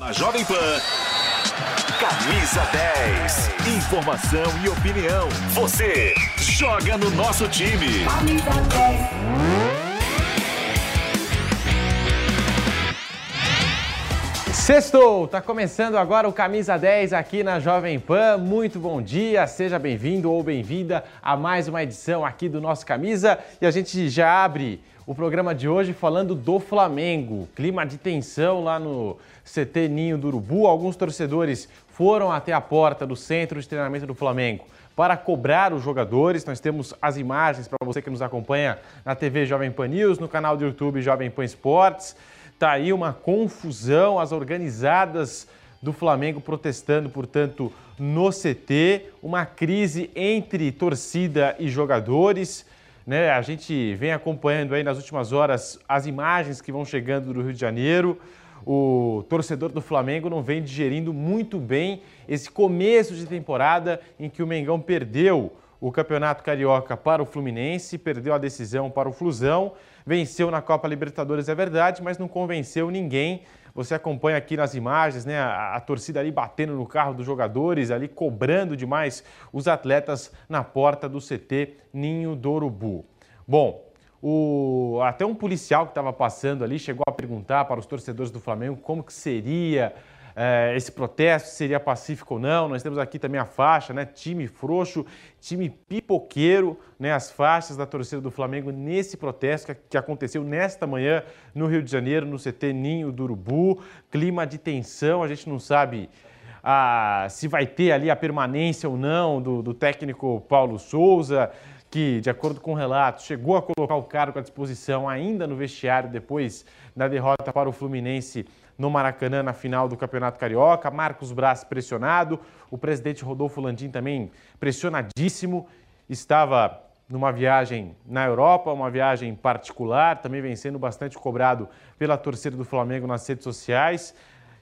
Na Jovem Pan. Camisa 10. Informação e opinião. Você joga no nosso time. Camisa 10. Sextou! Tá começando agora o Camisa 10 aqui na Jovem Pan. Muito bom dia, seja bem-vindo ou bem-vinda a mais uma edição aqui do nosso Camisa. E a gente já abre o programa de hoje falando do Flamengo. Clima de tensão lá no CT Ninho do Urubu. Alguns torcedores foram até a porta do centro de treinamento do Flamengo para cobrar os jogadores. Nós temos as imagens para você que nos acompanha na TV Jovem Pan News, no canal do YouTube Jovem Pan Esportes. Tá aí uma confusão, as organizadas do Flamengo protestando, portanto, no CT, uma crise entre torcida e jogadores. Né? A gente vem acompanhando aí nas últimas horas as imagens que vão chegando do Rio de Janeiro o torcedor do Flamengo não vem digerindo muito bem esse começo de temporada em que o Mengão perdeu o Campeonato Carioca para o Fluminense, perdeu a decisão para o Flusão, venceu na Copa Libertadores, é verdade, mas não convenceu ninguém. Você acompanha aqui nas imagens, né, a, a torcida ali batendo no carro dos jogadores, ali cobrando demais os atletas na porta do CT Ninho do Urubu. Bom, o, até um policial que estava passando ali chegou a perguntar para os torcedores do Flamengo como que seria é, esse protesto, se seria pacífico ou não. Nós temos aqui também a faixa, né? Time frouxo, time pipoqueiro, né? As faixas da torcida do Flamengo nesse protesto que, que aconteceu nesta manhã no Rio de Janeiro, no CT Ninho do Urubu. Clima de tensão, a gente não sabe ah, se vai ter ali a permanência ou não do, do técnico Paulo Souza que, de acordo com o relato, chegou a colocar o cargo à disposição ainda no vestiário depois da derrota para o Fluminense no Maracanã na final do Campeonato Carioca. Marcos Braz pressionado, o presidente Rodolfo Landim também pressionadíssimo, estava numa viagem na Europa, uma viagem particular, também vem sendo bastante cobrado pela torcida do Flamengo nas redes sociais.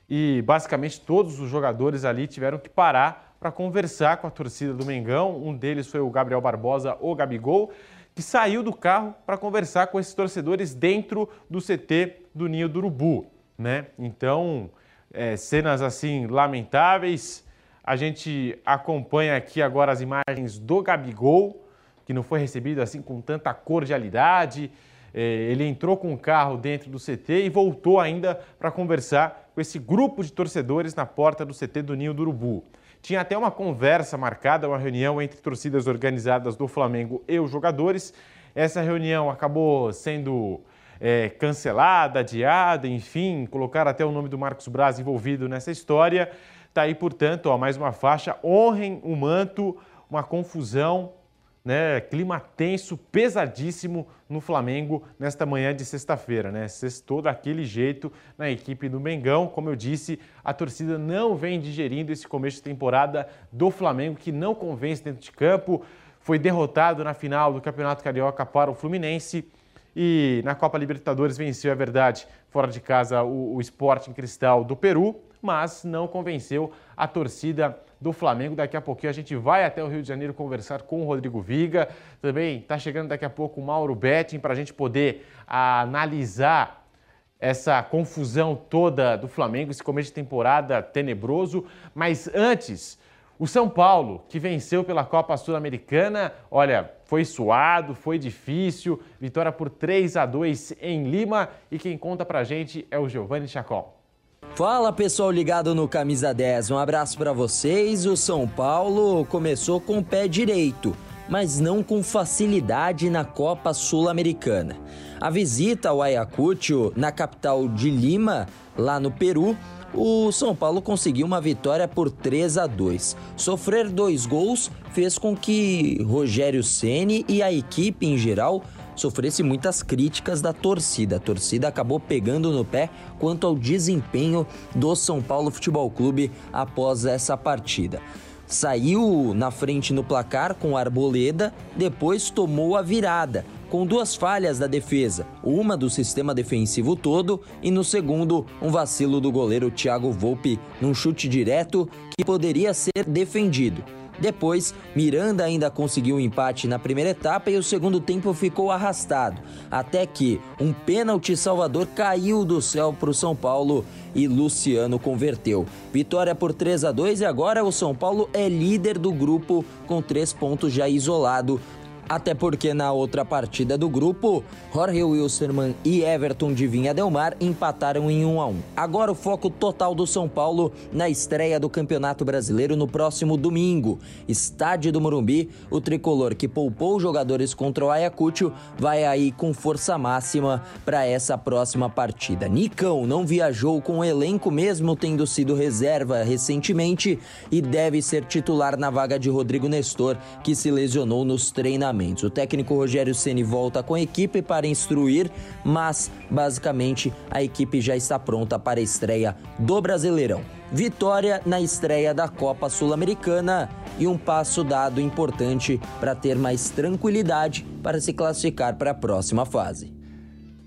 E basicamente todos os jogadores ali tiveram que parar para conversar com a torcida do Mengão. Um deles foi o Gabriel Barbosa, o Gabigol, que saiu do carro para conversar com esses torcedores dentro do CT do Ninho do Urubu. Né? Então, é, cenas assim lamentáveis. A gente acompanha aqui agora as imagens do Gabigol, que não foi recebido assim com tanta cordialidade. É, ele entrou com o carro dentro do CT e voltou ainda para conversar com esse grupo de torcedores na porta do CT do Ninho do Urubu. Tinha até uma conversa marcada, uma reunião entre torcidas organizadas do Flamengo e os jogadores. Essa reunião acabou sendo é, cancelada, adiada, enfim, colocaram até o nome do Marcos Braz envolvido nessa história. Está aí, portanto, ó, mais uma faixa. Honrem o manto, uma confusão né? Clima tenso, pesadíssimo no Flamengo nesta manhã de sexta-feira, né? Sextou daquele jeito na equipe do Mengão. Como eu disse, a torcida não vem digerindo esse começo de temporada do Flamengo, que não convence dentro de campo. Foi derrotado na final do Campeonato Carioca para o Fluminense. E na Copa Libertadores venceu, é verdade, fora de casa o, o Sporting Cristal do Peru, mas não convenceu a torcida do Flamengo. Daqui a pouquinho a gente vai até o Rio de Janeiro conversar com o Rodrigo Viga. Também está chegando daqui a pouco o Mauro Betting para a gente poder analisar essa confusão toda do Flamengo, esse começo de temporada tenebroso. Mas antes, o São Paulo, que venceu pela Copa Sul-Americana, olha, foi suado, foi difícil, vitória por 3 a 2 em Lima. E quem conta pra gente é o Giovanni Chacol. Fala pessoal ligado no Camisa 10, um abraço para vocês. O São Paulo começou com o pé direito, mas não com facilidade na Copa Sul-Americana. A visita ao Ayacucho, na capital de Lima, lá no Peru, o São Paulo conseguiu uma vitória por 3 a 2. Sofrer dois gols fez com que Rogério Ceni e a equipe em geral sofresse muitas críticas da torcida. A torcida acabou pegando no pé quanto ao desempenho do São Paulo Futebol Clube após essa partida. Saiu na frente no placar com Arboleda, depois tomou a virada com duas falhas da defesa, uma do sistema defensivo todo e no segundo, um vacilo do goleiro Thiago Volpe num chute direto que poderia ser defendido. Depois, Miranda ainda conseguiu um empate na primeira etapa e o segundo tempo ficou arrastado, até que um pênalti Salvador caiu do céu para o São Paulo e Luciano converteu. Vitória por 3 a 2 e agora o São Paulo é líder do grupo com três pontos já isolado até porque na outra partida do grupo, Jorge Wilstermann e Everton de Vinha Del Mar empataram em 1 a 1. Agora o foco total do São Paulo na estreia do Campeonato Brasileiro no próximo domingo. Estádio do Morumbi, o tricolor que poupou jogadores contra o Ayacucho vai aí com força máxima para essa próxima partida. Nicão não viajou com o elenco mesmo tendo sido reserva recentemente e deve ser titular na vaga de Rodrigo Nestor, que se lesionou nos treinamentos O técnico Rogério Ceni volta com a equipe para instruir, mas basicamente a equipe já está pronta para a estreia do Brasileirão. Vitória na estreia da Copa Sul-Americana e um passo dado importante para ter mais tranquilidade para se classificar para a próxima fase.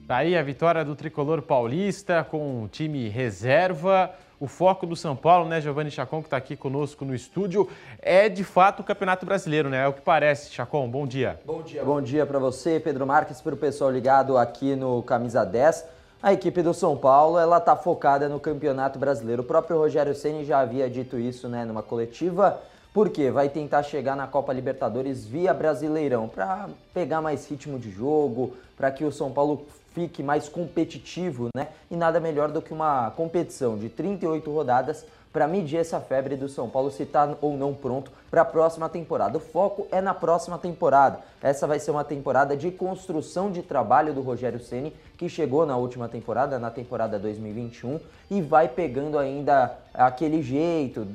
Tá aí a vitória do tricolor paulista com o time reserva o foco do São Paulo, né, Giovanni Chacon, que está aqui conosco no estúdio, é de fato o Campeonato Brasileiro, né? É o que parece. Chacon, bom dia. Bom dia, bom dia para você, Pedro Marques, para o pessoal ligado aqui no Camisa 10. A equipe do São Paulo, ela está focada no Campeonato Brasileiro. O próprio Rogério Ceni já havia dito isso, né, numa coletiva. Porque vai tentar chegar na Copa Libertadores via Brasileirão, para pegar mais ritmo de jogo, para que o São Paulo fique mais competitivo, né? E nada melhor do que uma competição de 38 rodadas para medir essa febre do São Paulo se está ou não pronto para a próxima temporada. O foco é na próxima temporada. Essa vai ser uma temporada de construção de trabalho do Rogério Ceni, que chegou na última temporada, na temporada 2021, e vai pegando ainda aquele jeito,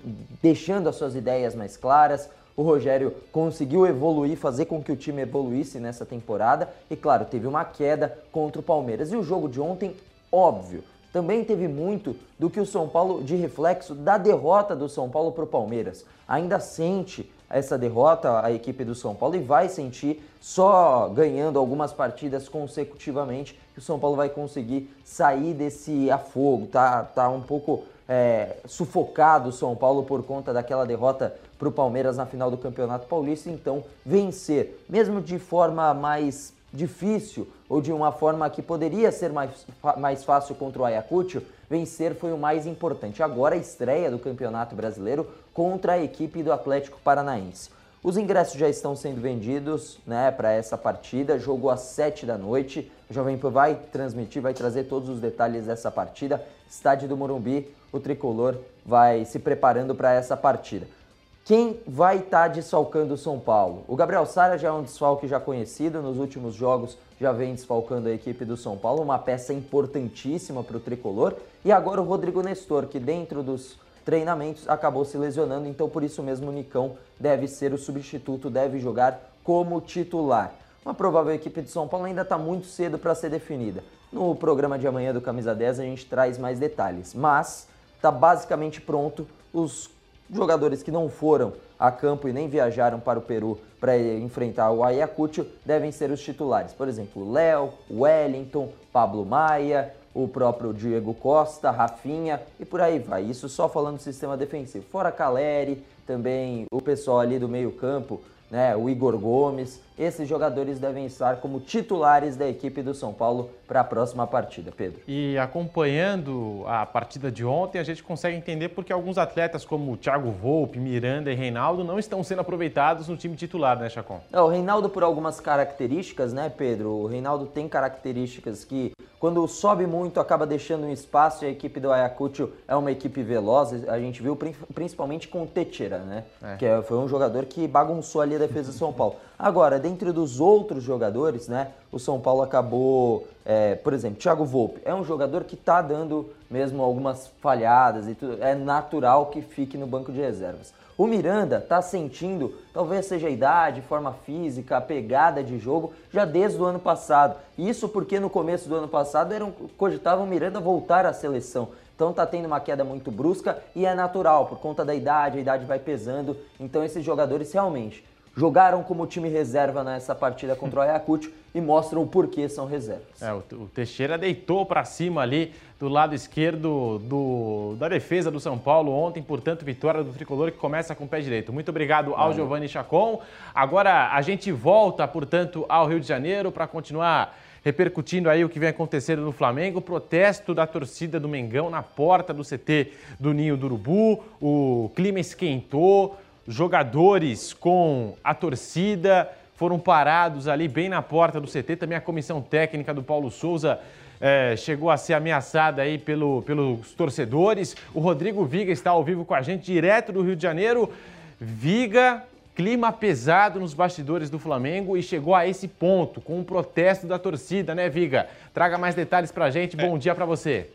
deixando as suas ideias mais claras, o Rogério conseguiu evoluir, fazer com que o time evoluísse nessa temporada e, claro, teve uma queda contra o Palmeiras. E o jogo de ontem, óbvio, também teve muito do que o São Paulo, de reflexo da derrota do São Paulo para o Palmeiras. Ainda sente essa derrota a equipe do São Paulo e vai sentir só ganhando algumas partidas consecutivamente que o São Paulo vai conseguir sair desse afogo, tá, tá um pouco é, sufocado o São Paulo por conta daquela derrota para o Palmeiras na final do Campeonato Paulista. Então, vencer, mesmo de forma mais difícil ou de uma forma que poderia ser mais, mais fácil contra o Ayacucho, vencer foi o mais importante. Agora a estreia do Campeonato Brasileiro contra a equipe do Atlético Paranaense. Os ingressos já estão sendo vendidos né, para essa partida. Jogo às 7 da noite. O Jovem Pan vai transmitir, vai trazer todos os detalhes dessa partida. Estádio do Morumbi, o tricolor vai se preparando para essa partida. Quem vai estar tá desfalcando o São Paulo? O Gabriel Sara já é um desfalque já conhecido, nos últimos jogos já vem desfalcando a equipe do São Paulo, uma peça importantíssima para o tricolor. E agora o Rodrigo Nestor, que dentro dos treinamentos acabou se lesionando, então por isso mesmo o Nicão deve ser o substituto, deve jogar como titular. Uma provável equipe de São Paulo ainda está muito cedo para ser definida. No programa de amanhã do Camisa 10 a gente traz mais detalhes, mas está basicamente pronto os jogadores que não foram a campo e nem viajaram para o Peru para enfrentar o Ayacucho devem ser os titulares. Por exemplo, Léo, Wellington, Pablo Maia, o próprio Diego Costa, Rafinha e por aí vai. Isso só falando do sistema defensivo. Fora Caleri, também o pessoal ali do meio campo, né, o Igor Gomes, esses jogadores devem estar como titulares da equipe do São Paulo para a próxima partida, Pedro. E acompanhando a partida de ontem, a gente consegue entender porque alguns atletas como Thiago Volpe, Miranda e Reinaldo não estão sendo aproveitados no time titular, né, Chacon? É, o Reinaldo por algumas características, né, Pedro? O Reinaldo tem características que quando sobe muito acaba deixando um espaço e a equipe do Ayacucho é uma equipe veloz. A gente viu principalmente com o Teixeira, né? É. Que é, foi um jogador que bagunçou ali a defesa do São Paulo. Agora, dentre dos outros jogadores, né, o São Paulo acabou, é, por exemplo, Thiago Volpe é um jogador que está dando mesmo algumas falhadas e tudo, é natural que fique no banco de reservas. O Miranda está sentindo, talvez seja a idade, forma física, a pegada de jogo, já desde o ano passado. Isso porque no começo do ano passado eram, cogitavam o Miranda voltar à seleção. Então tá tendo uma queda muito brusca e é natural, por conta da idade, a idade vai pesando. Então esses jogadores realmente jogaram como time reserva nessa partida contra o Ayacucho e mostram o porquê são reservas. É, o, Teixeira deitou para cima ali do lado esquerdo do, da defesa do São Paulo ontem, portanto, vitória do tricolor que começa com o pé direito. Muito obrigado ao Giovanni Chacon. Agora a gente volta, portanto, ao Rio de Janeiro para continuar repercutindo aí o que vem acontecendo no Flamengo, protesto da torcida do Mengão na porta do CT do Ninho do Urubu, o clima esquentou, jogadores com a torcida foram parados ali bem na porta do CT, também a comissão técnica do Paulo Souza é, chegou a ser ameaçada aí pelo, pelos torcedores. O Rodrigo Viga está ao vivo com a gente, direto do Rio de Janeiro. Viga, clima pesado nos bastidores do Flamengo e chegou a esse ponto, com um protesto da torcida, né, Viga? Traga mais detalhes pra gente. Bom é. dia para você.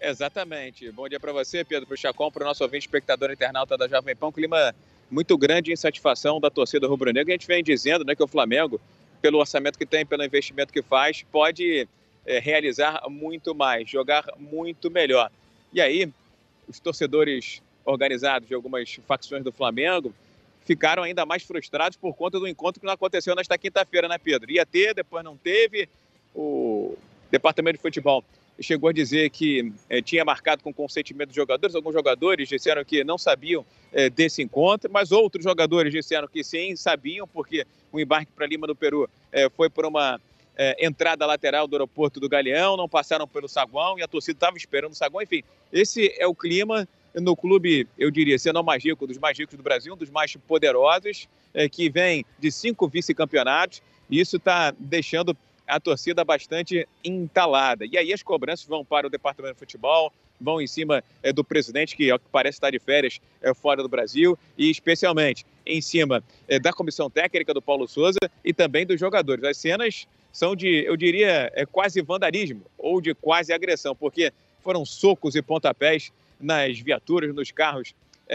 Exatamente. Bom dia para você, Pedro, para o para o nosso ouvinte espectador internauta da Jovem Pão. Clima muito grande de insatisfação da torcida rubro-negra. A gente vem dizendo né, que o Flamengo, pelo orçamento que tem, pelo investimento que faz, pode é, realizar muito mais, jogar muito melhor. E aí, os torcedores organizados de algumas facções do Flamengo ficaram ainda mais frustrados por conta do encontro que não aconteceu nesta quinta-feira, né, Pedro? Ia ter, depois não teve. O departamento de futebol chegou a dizer que é, tinha marcado com consentimento dos jogadores. Alguns jogadores disseram que não sabiam é, desse encontro, mas outros jogadores disseram que sim, sabiam, porque o embarque para Lima do Peru é, foi por uma entrada lateral do aeroporto do Galeão, não passaram pelo saguão e a torcida estava esperando o saguão. Enfim, esse é o clima no clube, eu diria, sendo o mais rico, dos mais ricos do Brasil, um dos mais poderosos, é, que vem de cinco vice-campeonatos, e isso está deixando a torcida bastante entalada. E aí as cobranças vão para o departamento de futebol, vão em cima é, do presidente, que, que parece estar de férias é, fora do Brasil, e especialmente em cima é, da comissão técnica do Paulo Souza e também dos jogadores. As cenas são de, eu diria, quase vandalismo ou de quase agressão, porque foram socos e pontapés nas viaturas, nos carros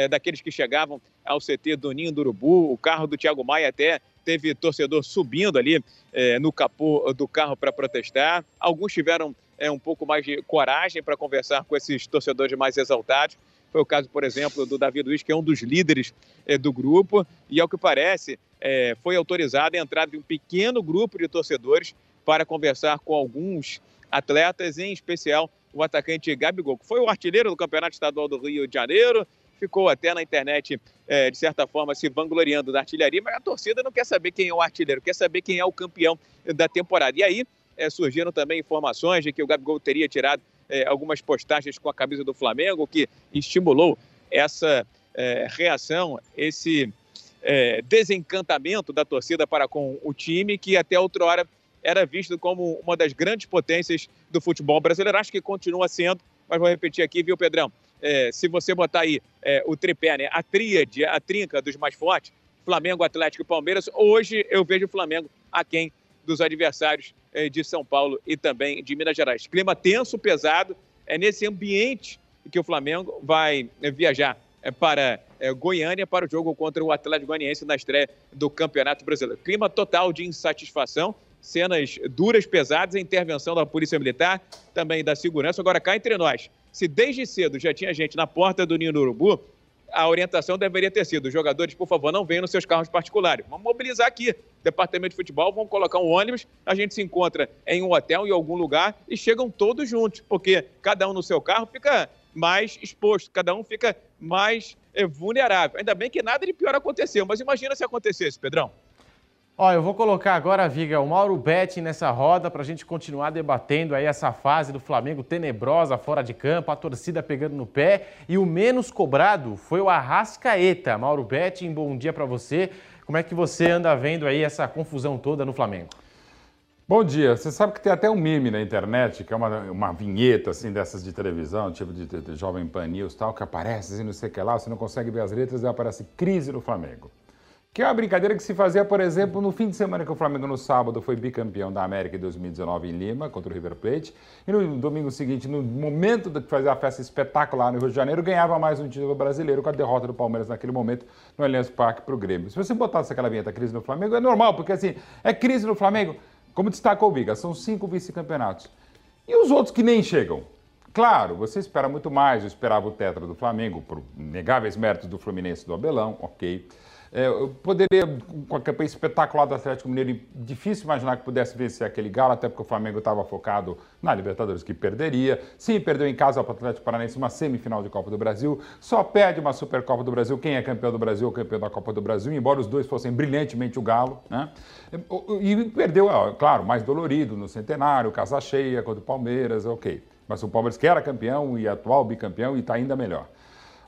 daqueles que chegavam ao CT do Ninho do Urubu. O carro do Thiago Maia até teve torcedor subindo ali é, no capô do carro para protestar. Alguns tiveram é, um pouco mais de coragem para conversar com esses torcedores mais exaltados. Foi o caso, por exemplo, do Davi Luiz, que é um dos líderes é, do grupo, e ao que parece, é, foi autorizada a entrada de um pequeno grupo de torcedores para conversar com alguns atletas, em especial o atacante Gabigol, que foi o artilheiro do Campeonato Estadual do Rio de Janeiro, ficou até na internet, é, de certa forma, se vangloriando da artilharia, mas a torcida não quer saber quem é o artilheiro, quer saber quem é o campeão da temporada. E aí é, surgiram também informações de que o Gabigol teria tirado é, algumas postagens com a camisa do Flamengo, que estimulou essa é, reação, esse é, desencantamento da torcida para com o time, que até outra hora era visto como uma das grandes potências do futebol brasileiro. Acho que continua sendo, mas vou repetir aqui, viu, Pedrão? É, se você botar aí é, o tripé, né, a tríade, a trinca dos mais fortes, Flamengo, Atlético e Palmeiras, hoje eu vejo o Flamengo aquém dos adversários é, de São Paulo e também de Minas Gerais. Clima tenso, pesado, é nesse ambiente que o Flamengo vai é, viajar é, para é, Goiânia para o jogo contra o Atlético Goianiense na estreia do Campeonato Brasileiro. Clima total de insatisfação cenas duras, pesadas, a intervenção da Polícia Militar, também da segurança. Agora, cá entre nós, se desde cedo já tinha gente na porta do Ninho do Urubu, a orientação deveria ter sido: jogadores, por favor, não venham nos seus carros particulares. Vamos mobilizar aqui, departamento de futebol, vamos colocar um ônibus, a gente se encontra em um hotel, em algum lugar e chegam todos juntos, porque cada um no seu carro fica mais exposto, cada um fica mais é, vulnerável. Ainda bem que nada de pior aconteceu, mas imagina se acontecesse, Pedrão. Ó, eu vou colocar agora, Viga, o Mauro Betti nessa roda para a gente continuar debatendo aí essa fase do Flamengo tenebrosa fora de campo, a torcida pegando no pé e o menos cobrado foi o Arrascaeta. Mauro Betti, bom dia para você. Como é que você anda vendo aí essa confusão toda no Flamengo? Bom dia. Você sabe que tem até um meme na internet, que é uma, uma vinheta assim dessas de televisão, tipo de, de, de Jovem Pan News tal, que aparece assim, não sei o que lá, você não consegue ver as letras e aparece crise no Flamengo. Que é uma brincadeira que se fazia, por exemplo, no fim de semana que o Flamengo no sábado foi bicampeão da América em 2019 em Lima, contra o River Plate. E no domingo seguinte, no momento de fazer a festa espetacular no Rio de Janeiro, ganhava mais um título brasileiro com a derrota do Palmeiras naquele momento no Allianz Parque para o Grêmio. Se você botasse aquela vinheta crise no Flamengo, é normal, porque assim, é crise no Flamengo, como destacou o Biga, são cinco vice-campeonatos. E os outros que nem chegam? Claro, você espera muito mais, eu esperava o tetra do Flamengo, por negáveis méritos do Fluminense do Abelão, ok. É, eu poderia, com a campanha espetacular do Atlético Mineiro, difícil imaginar que pudesse vencer aquele Galo, até porque o Flamengo estava focado na Libertadores, que perderia. Sim, perdeu em casa para o Atlético Paranaense uma semifinal de Copa do Brasil. Só perde uma Supercopa do Brasil quem é campeão do Brasil ou campeão da Copa do Brasil, embora os dois fossem brilhantemente o Galo. Né? E perdeu, claro, mais dolorido no Centenário, casa cheia contra o Palmeiras, ok. Mas o Palmeiras que era campeão e atual bicampeão e está ainda melhor.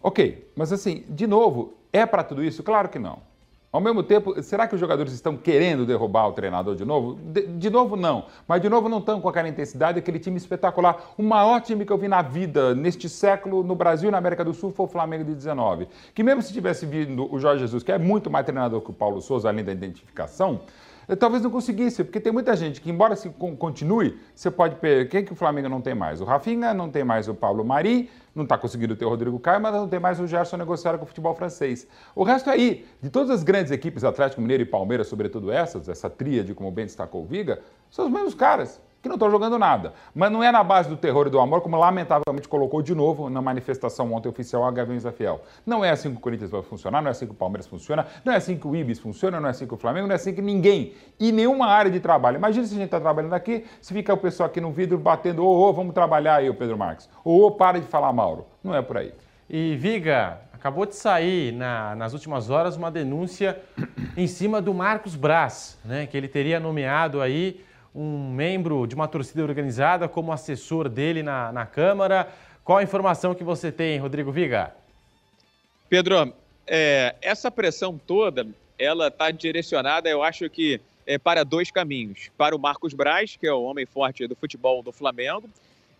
Ok, mas assim, de novo, é para tudo isso? Claro que não. Ao mesmo tempo, será que os jogadores estão querendo derrubar o treinador de novo? De, de, novo, não. Mas de novo, não estão com aquela intensidade, aquele time espetacular. O maior time que eu vi na vida, neste século, no Brasil e na América do Sul, foi o Flamengo de 19. Que mesmo se tivesse vindo o Jorge Jesus, que é muito mais treinador que o Paulo Souza, além da identificação, eu talvez não conseguisse, porque tem muita gente que, embora se continue, você pode perder. Quem que o Flamengo não tem mais? O Rafinha, não tem mais o Paulo Mari, não está conseguindo ter o Rodrigo Caio, mas não tem mais o Gerson negociado com o futebol francês. O resto aí, de todas as grandes equipes, Atlético Mineiro e Palmeiras, sobretudo essas, essa tríade, como bem destacou o Viga, são os mesmos caras que não estão jogando nada. Mas não é na base do terror e do amor, como lamentavelmente colocou de novo na manifestação ontem oficial a Gaviões da Fiel. Não é assim que o Corinthians vai funcionar, não é assim que o Palmeiras funciona, não é assim que o Ibis funciona, não é assim que o Flamengo, não é assim que ninguém e nenhuma área de trabalho. Imagina se a gente está trabalhando aqui, se fica o pessoal aqui no vidro batendo, ô, ô, vamos trabalhar aí, o Pedro Marques. Ô, ô, para de falar, Mauro. Não é por aí. E Viga, acabou de sair na, nas últimas horas uma denúncia em cima do Marcos Braz, né, que ele teria nomeado aí um membro de uma torcida organizada como assessor dele na, na Câmara. Qual a informação que você tem, Rodrigo Viga? Pedro, é, essa pressão toda, ela está direcionada, eu acho que é, para dois caminhos. Para o Marcos Braz, que é o homem forte do futebol do Flamengo,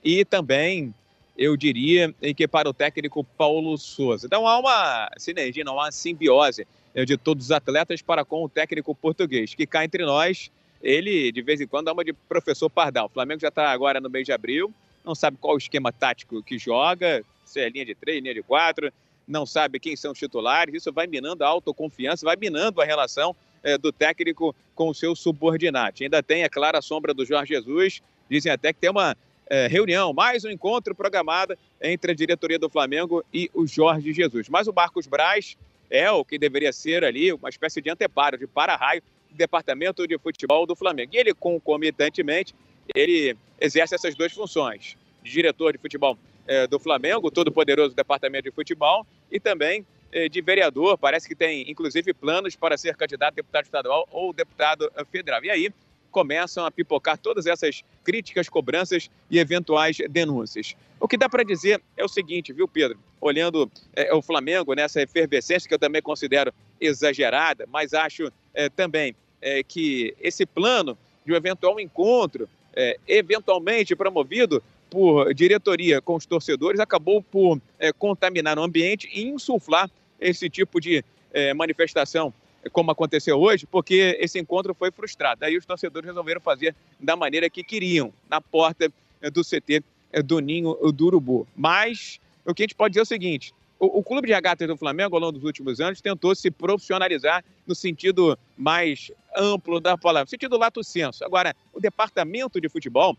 e também, eu diria, que para o técnico Paulo Souza. Então há uma sinergia, não há uma simbiose é, de todos os atletas para com o técnico português, que cá entre nós ele de vez em quando dá uma de professor Pardal. O Flamengo já está agora no mês de abril, não sabe qual o esquema tático que joga, se é linha de três, linha de quatro, não sabe quem são os titulares, isso vai minando a autoconfiança, vai minando a relação é, do técnico com o seu subordinado. Ainda tem, é a sombra do Jorge Jesus, dizem até que tem uma é, reunião, mais um encontro programado entre a diretoria do Flamengo e o Jorge Jesus. Mas o Marcos Braz é o que deveria ser ali uma espécie de anteparo, de para-raio departamento de futebol do Flamengo. E ele, concomitantemente, ele exerce essas duas funções, de diretor de futebol é, do Flamengo, todo poderoso departamento de futebol, e também é, de vereador, parece que tem, inclusive, planos para ser candidato a deputado estadual ou deputado federal. E aí começam a pipocar todas essas críticas, cobranças e eventuais denúncias. O que dá para dizer é o seguinte, viu, Pedro? Olhando o Flamengo nessa efervescência que eu também considero exagerada, mas acho também é, que esse plano de um eventual encontro, é, eventualmente promovido por diretoria com os torcedores, acabou por é, contaminar o ambiente e insuflar esse tipo de é, manifestação, como aconteceu hoje, porque esse encontro foi frustrado. Aí os torcedores resolveram fazer da maneira que queriam, na porta é, do CT é, do Ninho do Urubu. Mas o que a gente pode dizer é o seguinte: o, o, clube de regatas do Flamengo, ao longo dos últimos anos, tentou se profissionalizar no sentido mais amplo da palavra, sentido lato senso. Agora, o departamento de futebol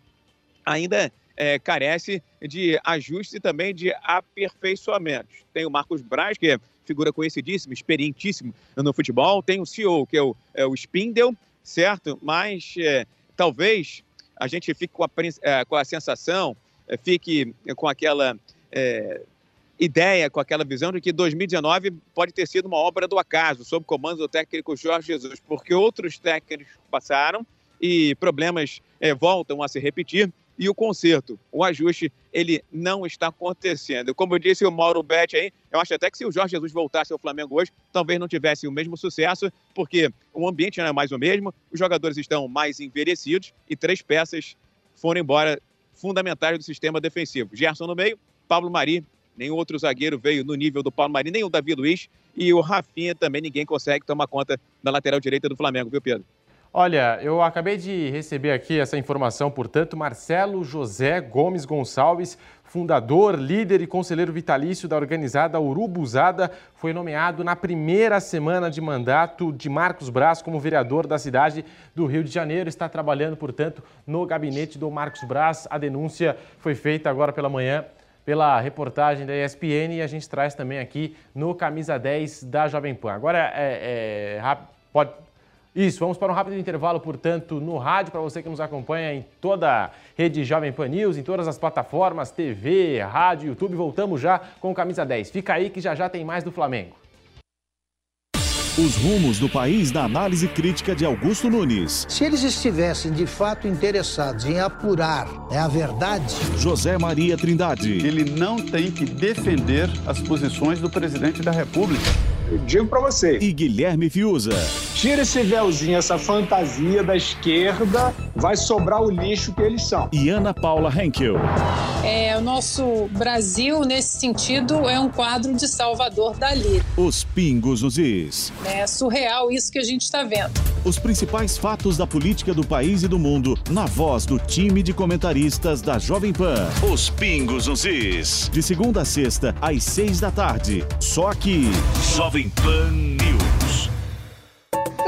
ainda é, carece de ajustes e também de aperfeiçoamentos. Tem o Marcos Braz, que é figura conhecidíssima, experientíssimo no futebol. Tem o CEO, que é o, é o Spindel, certo? Mas é, talvez a gente fique com a, é, com a sensação, é, fique com aquela é, ideia, com aquela visão de que 2019 pode ter sido uma obra do acaso, sob comando do técnico Jorge Jesus, porque outros técnicos passaram e problemas é, voltam a se repetir e o conserto, o ajuste, ele não está acontecendo. Como disse o Mauro Betti aí, eu acho até que se o Jorge Jesus voltasse ao Flamengo hoje, talvez não tivesse o mesmo sucesso, porque o ambiente não é mais o mesmo, os jogadores estão mais envelhecidos e três peças foram embora fundamentais do sistema defensivo. Gerson no meio, Pablo Mari nenhum outro zagueiro veio no nível do Paulo Marinho, nem o Davi Luiz e o Rafinha também ninguém consegue tomar conta da lateral direita do Flamengo, viu, Pedro? Olha, eu acabei de receber aqui essa informação, portanto, Marcelo José Gomes Gonçalves, fundador, líder e conselheiro vitalício da organizada Urubuzada, foi nomeado na primeira semana de mandato de Marcos Braz como vereador da cidade do Rio de Janeiro. Está trabalhando, portanto, no gabinete do Marcos Braz. A denúncia foi feita agora pela manhã pela reportagem da ESPN e a gente traz também aqui no Camisa 10 da Jovem Pan. Agora, é, é, pode, isso, vamos para um rápido intervalo, portanto, no rádio, para você que nos acompanha em toda a rede Jovem Pan News, em todas as plataformas, TV, rádio, YouTube. Voltamos já com o Camisa 10. Fica aí que já já tem mais do Flamengo. Os rumos do país na análise crítica de Augusto Nunes. Se eles estivessem de fato interessados em apurar né, a verdade. José Maria Trindade. Ele não tem que defender as posições do presidente da República. Eu digo para você. E Guilherme Fiuza. Tira esse véuzinho, essa fantasia da esquerda, vai sobrar o lixo que eles são. E Ana Paula Henkel. É, o nosso Brasil, nesse sentido, é um quadro de Salvador Dali. Os pingos nos is. É surreal isso que a gente está vendo. Os principais fatos da política do país e do mundo, na voz do time de comentaristas da Jovem Pan. Os pingos nos is. De segunda a sexta, às seis da tarde. Só aqui. Jovem Pan News.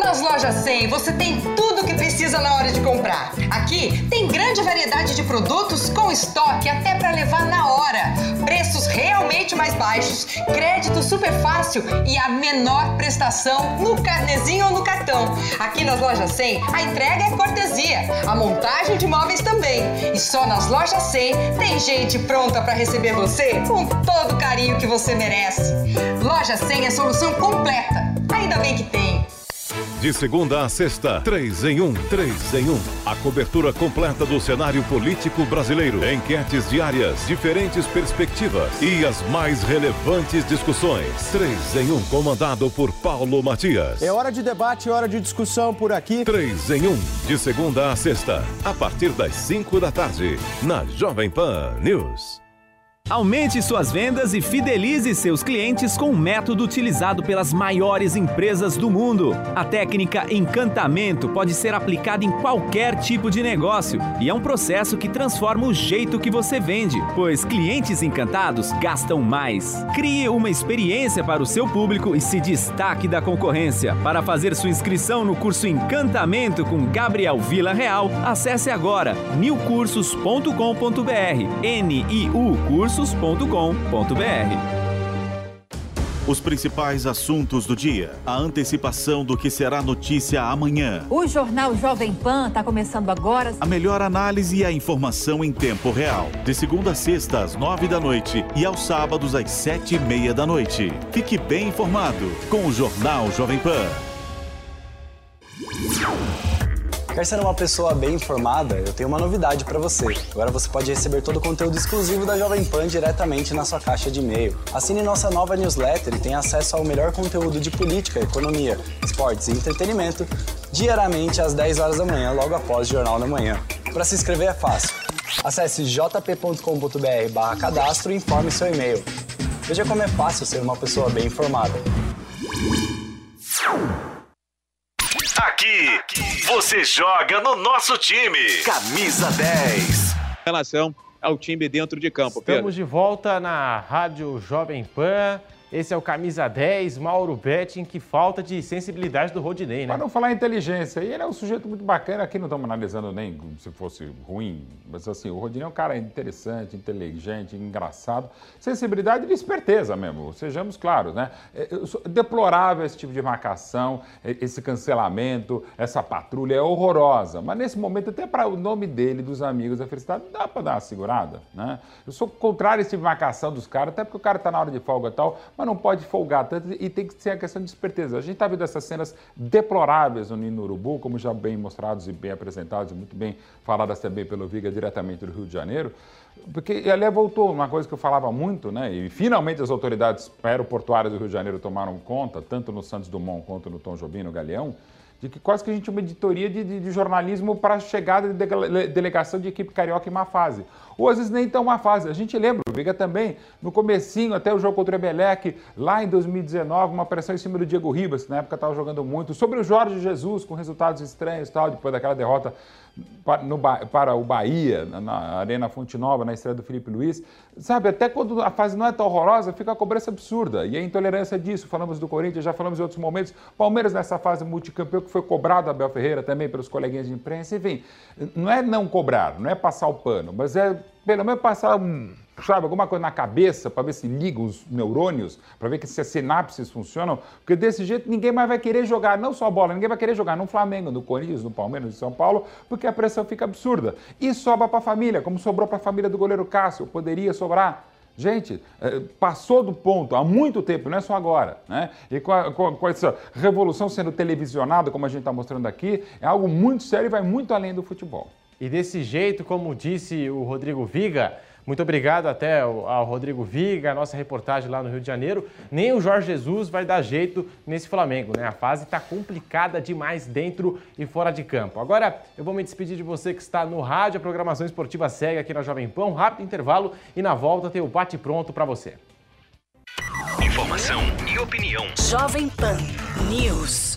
Nas lojas 100 você tem tudo o que precisa na hora de comprar. Aqui tem grande variedade de produtos com estoque até para levar na hora. Preços realmente mais baixos, crédito super fácil e a menor prestação no carnezinho ou no cartão. Aqui nas lojas 100 a entrega é cortesia, a montagem de móveis também. E só nas lojas 100 tem gente pronta para receber você com todo o carinho que você merece. Loja 100 é solução completa. Ainda bem que tem. De segunda a sexta, três em um, três em um. A cobertura completa do cenário político brasileiro. Enquetes diárias, diferentes perspectivas e as mais relevantes discussões. Três em um, comandado por Paulo Matias. É hora de debate, é hora de discussão por aqui. Três em um, de segunda a sexta, a partir das cinco da tarde, na Jovem Pan News. Aumente suas vendas e fidelize seus clientes com o método utilizado pelas maiores empresas do mundo. A técnica encantamento pode ser aplicada em qualquer tipo de negócio e é um processo que transforma o jeito que você vende, pois clientes encantados gastam mais. Crie uma experiência para o seu público e se destaque da concorrência. Para fazer sua inscrição no curso Encantamento com Gabriel Vila Real, acesse agora newcursos.com.br. N-I-U Cursos os principais assuntos do dia, a antecipação do que será notícia amanhã. O Jornal Jovem Pan está começando agora. A melhor análise e a informação em tempo real. De segunda a sexta, às nove da noite e aos sábados, às sete e meia da noite. Fique bem informado com o Jornal Jovem Pan. Quer ser uma pessoa bem informada? Eu tenho uma novidade para você. Agora você pode receber todo o conteúdo exclusivo da Jovem Pan diretamente na sua caixa de e-mail. Assine nossa nova newsletter e tenha acesso ao melhor conteúdo de política, economia, esportes e entretenimento diariamente às 10 horas da manhã, logo após o Jornal da Manhã. Para se inscrever é fácil. Acesse jp.com.br cadastro e informe seu e-mail. Veja como é fácil ser uma pessoa bem informada. Aqui, você joga no nosso time. Camisa 10. Em relação ao time dentro de campo, Pedro. Estamos de volta na Rádio Jovem Pan. Esse é o camisa 10, Mauro Betting, que falta de sensibilidade do Rodinei, né? Para não falar inteligência, ele é um sujeito muito bacana, aqui não estamos analisando nem se fosse ruim, mas assim, o Rodinei é um cara interessante, inteligente, engraçado, sensibilidade e esperteza mesmo, sejamos claros, né? É, deplorável esse tipo de marcação, esse cancelamento, essa patrulha é horrorosa, mas nesse momento, até para o nome dele, dos amigos da felicidade, dá para dar uma segurada, né? Eu sou contrário a esse tipo de marcação dos caras, até porque o cara está na hora de folga e tal, mas não pode folgar tanto e tem que ser a questão de esperteza. A gente está vendo essas cenas deploráveis no Nino Urubu, como já bem mostrados e bem apresentados muito bem faladas também pelo Viga diretamente do Rio de Janeiro, porque ali voltou uma coisa que eu falava muito, né? E finalmente as autoridades aeroportuárias do Rio de Janeiro tomaram conta, tanto no Santos Dumont quanto no Tom Jobim, no Galeão, de que quase que a gente uma editoria de, de, de jornalismo para a chegada de delegação de equipe carioca em má fase. Ou às vezes nem tão má fase. A gente lembra, o Viga também, no comecinho, até o jogo contra o Emelec, lá em 2019, uma pressão em cima do Diego Ribas, que na época estava jogando muito, sobre o Jorge Jesus, com resultados estranhos tal, depois daquela derrota para, no, para o Bahia, na Arena Fonte Nova, na estreia do Felipe Luiz. Sabe, até quando a fase não é tão horrorosa, fica a cobrança absurda. E a intolerância disso, falamos do Corinthians, já falamos em outros momentos. Palmeiras nessa fase multicampeão, que foi cobrado a Abel Ferreira também pelos coleguinhas de imprensa. Enfim, não é não cobrar, não é passar o pano, mas é pelo menos passar um sabe, alguma coisa na cabeça para ver se liga os neurônios, para ver se as sinapses funcionam, porque desse jeito ninguém mais vai querer jogar, não só bola, ninguém vai querer jogar no Flamengo, no Corinthians, no Palmeiras, no São Paulo, porque a pressão fica absurda. E sobra para a família, como sobrou para a família do goleiro Cássio, poderia sobrar. Gente, eh, passou do ponto há muito tempo, não é só agora. Né? E com, a, com, com essa revolução sendo televisionada, como a gente está mostrando aqui, é algo muito sério e vai muito além do futebol. E desse jeito, como disse o Rodrigo Viga, muito obrigado até ao Rodrigo Viga, a nossa reportagem lá no Rio de Janeiro. Nem o Jorge Jesus vai dar jeito nesse Flamengo, né? A fase está complicada demais dentro e fora de campo. Agora eu vou me despedir de você que está no rádio. A programação esportiva segue aqui na Jovem Pan. Um rápido intervalo e na volta tem o bate pronto para você. Informação e opinião. Jovem Pan News.